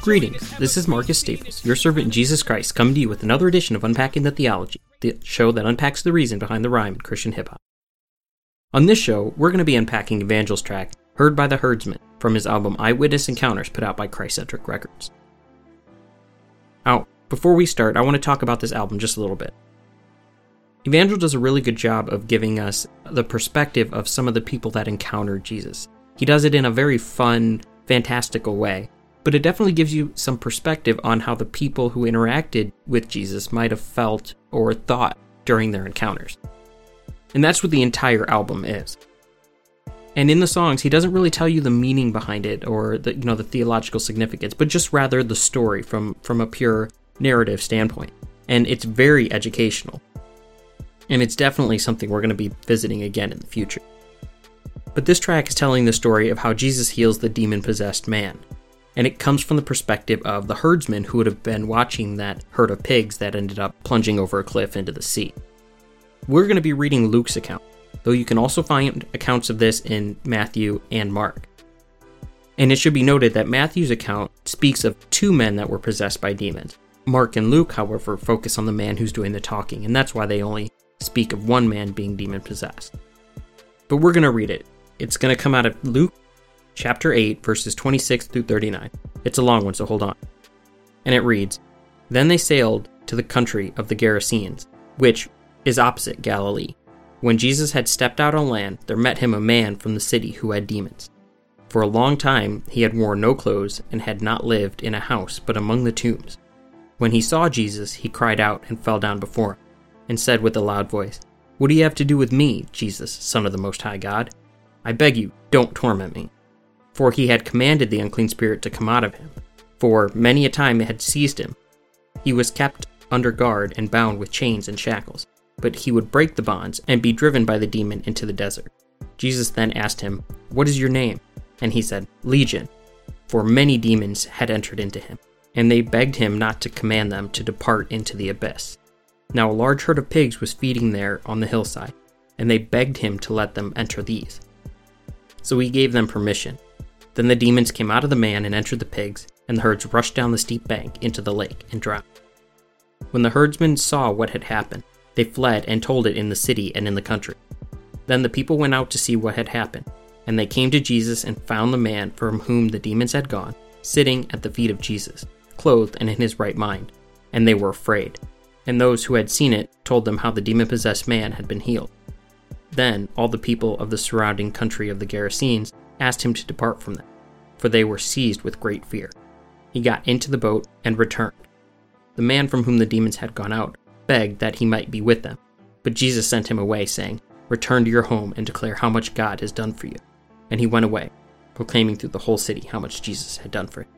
Greetings, this is Marcus Staples, your servant in Jesus Christ, coming to you with another edition of Unpacking the Theology, the show that unpacks the reason behind the rhyme in Christian hip hop. On this show, we're going to be unpacking Evangel's track, Heard by the Herdsman, from his album Eyewitness Encounters put out by Christ-Centric Records. Now, before we start, I want to talk about this album just a little bit. Evangel does a really good job of giving us the perspective of some of the people that encountered Jesus. He does it in a very fun, fantastical way, but it definitely gives you some perspective on how the people who interacted with Jesus might have felt or thought during their encounters. And that's what the entire album is. And in the songs, he doesn't really tell you the meaning behind it or the you know the theological significance, but just rather the story from from a pure narrative standpoint. And it's very educational and it's definitely something we're going to be visiting again in the future. But this track is telling the story of how Jesus heals the demon possessed man, and it comes from the perspective of the herdsman who would have been watching that herd of pigs that ended up plunging over a cliff into the sea. We're going to be reading Luke's account, though you can also find accounts of this in Matthew and Mark. And it should be noted that Matthew's account speaks of two men that were possessed by demons. Mark and Luke, however, focus on the man who's doing the talking, and that's why they only speak of one man being demon possessed. But we're going to read it. It's going to come out of Luke chapter 8, verses 26 through 39. It's a long one, so hold on. And it reads Then they sailed to the country of the Gerasenes, which is opposite Galilee. When Jesus had stepped out on land, there met him a man from the city who had demons. For a long time he had worn no clothes and had not lived in a house but among the tombs. When he saw Jesus, he cried out and fell down before him and said with a loud voice, What do you have to do with me, Jesus, Son of the Most High God? I beg you, don't torment me. For he had commanded the unclean spirit to come out of him, for many a time it had seized him. He was kept under guard and bound with chains and shackles, but he would break the bonds and be driven by the demon into the desert. Jesus then asked him, What is your name? And he said, Legion, for many demons had entered into him, and they begged him not to command them to depart into the abyss. Now a large herd of pigs was feeding there on the hillside, and they begged him to let them enter these. So he gave them permission. Then the demons came out of the man and entered the pigs, and the herds rushed down the steep bank into the lake and drowned. When the herdsmen saw what had happened, they fled and told it in the city and in the country. Then the people went out to see what had happened, and they came to Jesus and found the man from whom the demons had gone, sitting at the feet of Jesus, clothed and in his right mind, and they were afraid and those who had seen it told them how the demon possessed man had been healed. Then all the people of the surrounding country of the Gerasenes asked him to depart from them, for they were seized with great fear. He got into the boat and returned. The man from whom the demons had gone out begged that he might be with them, but Jesus sent him away, saying, Return to your home and declare how much God has done for you. And he went away, proclaiming through the whole city how much Jesus had done for him.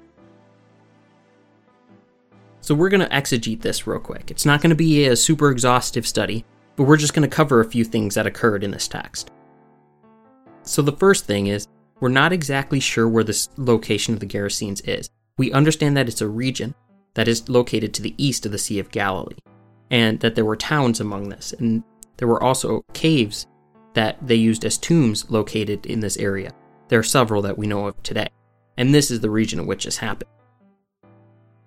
So we're going to exegete this real quick. It's not going to be a super exhaustive study, but we're just going to cover a few things that occurred in this text. So the first thing is, we're not exactly sure where this location of the Gerasenes is. We understand that it's a region that is located to the east of the Sea of Galilee, and that there were towns among this, and there were also caves that they used as tombs located in this area. There are several that we know of today, and this is the region in which this happened.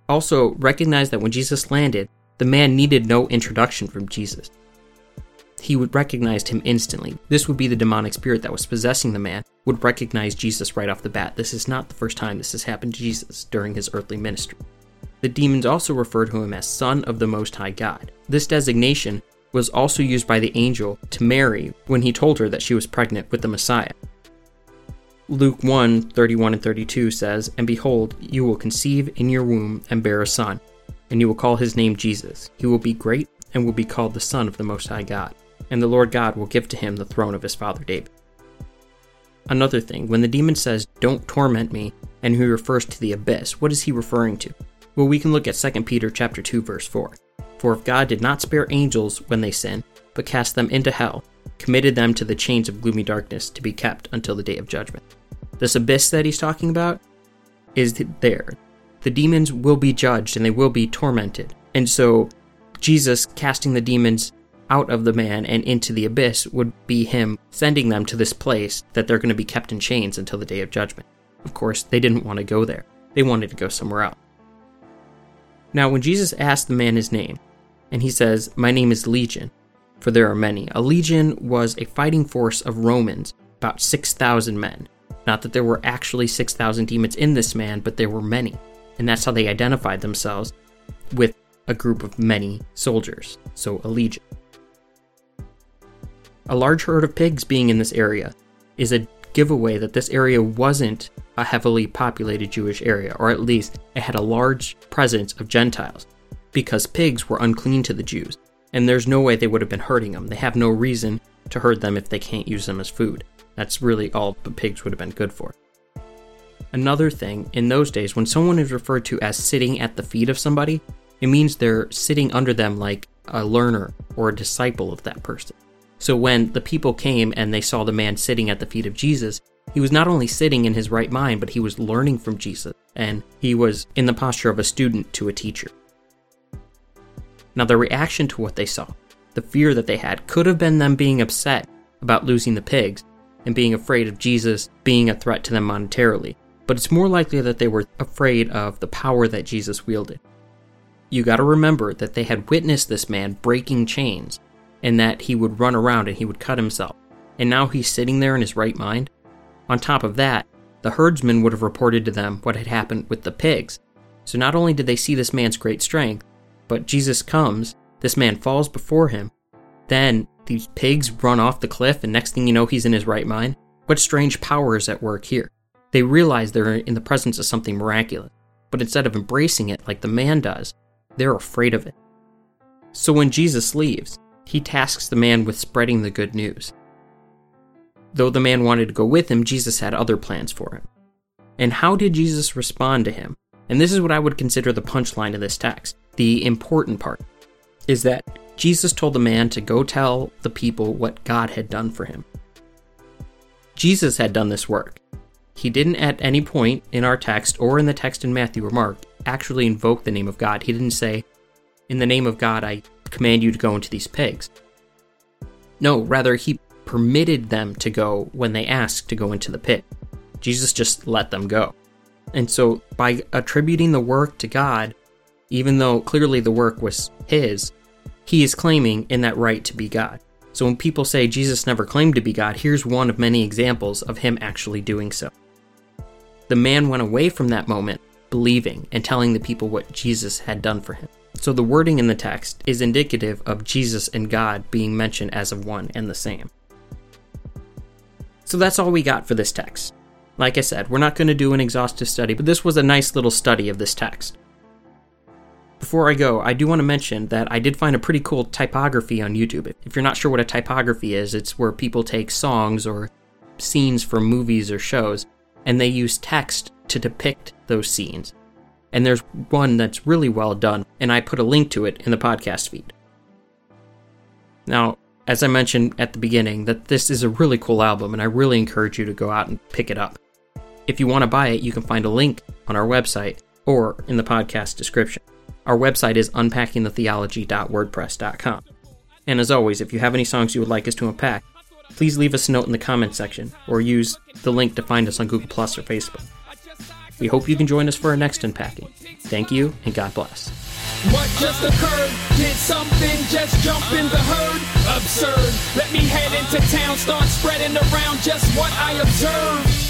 Also, recognize that when Jesus landed, the man needed no introduction from Jesus. He would recognize him instantly. This would be the demonic spirit that was possessing the man, would recognize Jesus right off the bat. This is not the first time this has happened to Jesus during his earthly ministry. The demons also refer to him as Son of the Most High God. This designation was also used by the angel to Mary when he told her that she was pregnant with the Messiah. Luke 1 31 and 32 says, And behold, you will conceive in your womb and bear a son, and you will call his name Jesus. He will be great and will be called the Son of the Most High God, and the Lord God will give to him the throne of his father David. Another thing, when the demon says, Don't torment me, and he refers to the abyss, what is he referring to? Well, we can look at 2 Peter chapter 2 verse 4. For if God did not spare angels when they sinned, but cast them into hell, committed them to the chains of gloomy darkness to be kept until the day of judgment. This abyss that he's talking about is there. The demons will be judged and they will be tormented. And so, Jesus casting the demons out of the man and into the abyss would be him sending them to this place that they're going to be kept in chains until the day of judgment. Of course, they didn't want to go there. they wanted to go somewhere else. Now, when Jesus asked the man his name, and he says, My name is Legion, for there are many. A legion was a fighting force of Romans, about 6,000 men. Not that there were actually 6,000 demons in this man, but there were many. And that's how they identified themselves with a group of many soldiers, so a legion. A large herd of pigs being in this area is a giveaway that this area wasn't a heavily populated Jewish area, or at least it had a large presence of Gentiles, because pigs were unclean to the Jews, and there's no way they would have been hurting them. They have no reason to hurt them if they can't use them as food. That's really all the pigs would have been good for. Another thing, in those days, when someone is referred to as sitting at the feet of somebody, it means they're sitting under them like a learner or a disciple of that person. So when the people came and they saw the man sitting at the feet of Jesus, he was not only sitting in his right mind, but he was learning from Jesus, and he was in the posture of a student to a teacher. Now, the reaction to what they saw, the fear that they had, could have been them being upset about losing the pigs and being afraid of Jesus being a threat to them monetarily, but it's more likely that they were afraid of the power that Jesus wielded. You gotta remember that they had witnessed this man breaking chains and that he would run around and he would cut himself. And now he's sitting there in his right mind. On top of that, the herdsmen would have reported to them what had happened with the pigs. So not only did they see this man's great strength, but Jesus comes, this man falls before him. Then these pigs run off the cliff, and next thing you know, he's in his right mind. What strange power is at work here? They realize they're in the presence of something miraculous, but instead of embracing it like the man does, they're afraid of it. So when Jesus leaves, he tasks the man with spreading the good news. Though the man wanted to go with him, Jesus had other plans for him. And how did Jesus respond to him? And this is what I would consider the punchline of this text the important part is that Jesus told the man to go tell the people what God had done for him. Jesus had done this work. He didn't at any point in our text or in the text in Matthew or Mark actually invoke the name of God. He didn't say, In the name of God, I command you to go into these pigs. No, rather, he permitted them to go when they asked to go into the pit. Jesus just let them go. And so, by attributing the work to God, even though clearly the work was his, he is claiming in that right to be God. So when people say Jesus never claimed to be God, here's one of many examples of him actually doing so. The man went away from that moment believing and telling the people what Jesus had done for him. So the wording in the text is indicative of Jesus and God being mentioned as of one and the same. So that's all we got for this text. Like I said, we're not going to do an exhaustive study, but this was a nice little study of this text. Before I go, I do want to mention that I did find a pretty cool typography on YouTube. If you're not sure what a typography is, it's where people take songs or scenes from movies or shows and they use text to depict those scenes. And there's one that's really well done, and I put a link to it in the podcast feed. Now, as I mentioned at the beginning, that this is a really cool album, and I really encourage you to go out and pick it up. If you want to buy it, you can find a link on our website or in the podcast description. Our website is unpackingthetheology.wordpress.com. And as always, if you have any songs you would like us to unpack, please leave us a note in the comments section or use the link to find us on Google Plus or Facebook. We hope you can join us for our next unpacking. Thank you and God bless. What just occurred? Did something just jump in the herd? Absurd. Let me head into town, start spreading around just what I observed.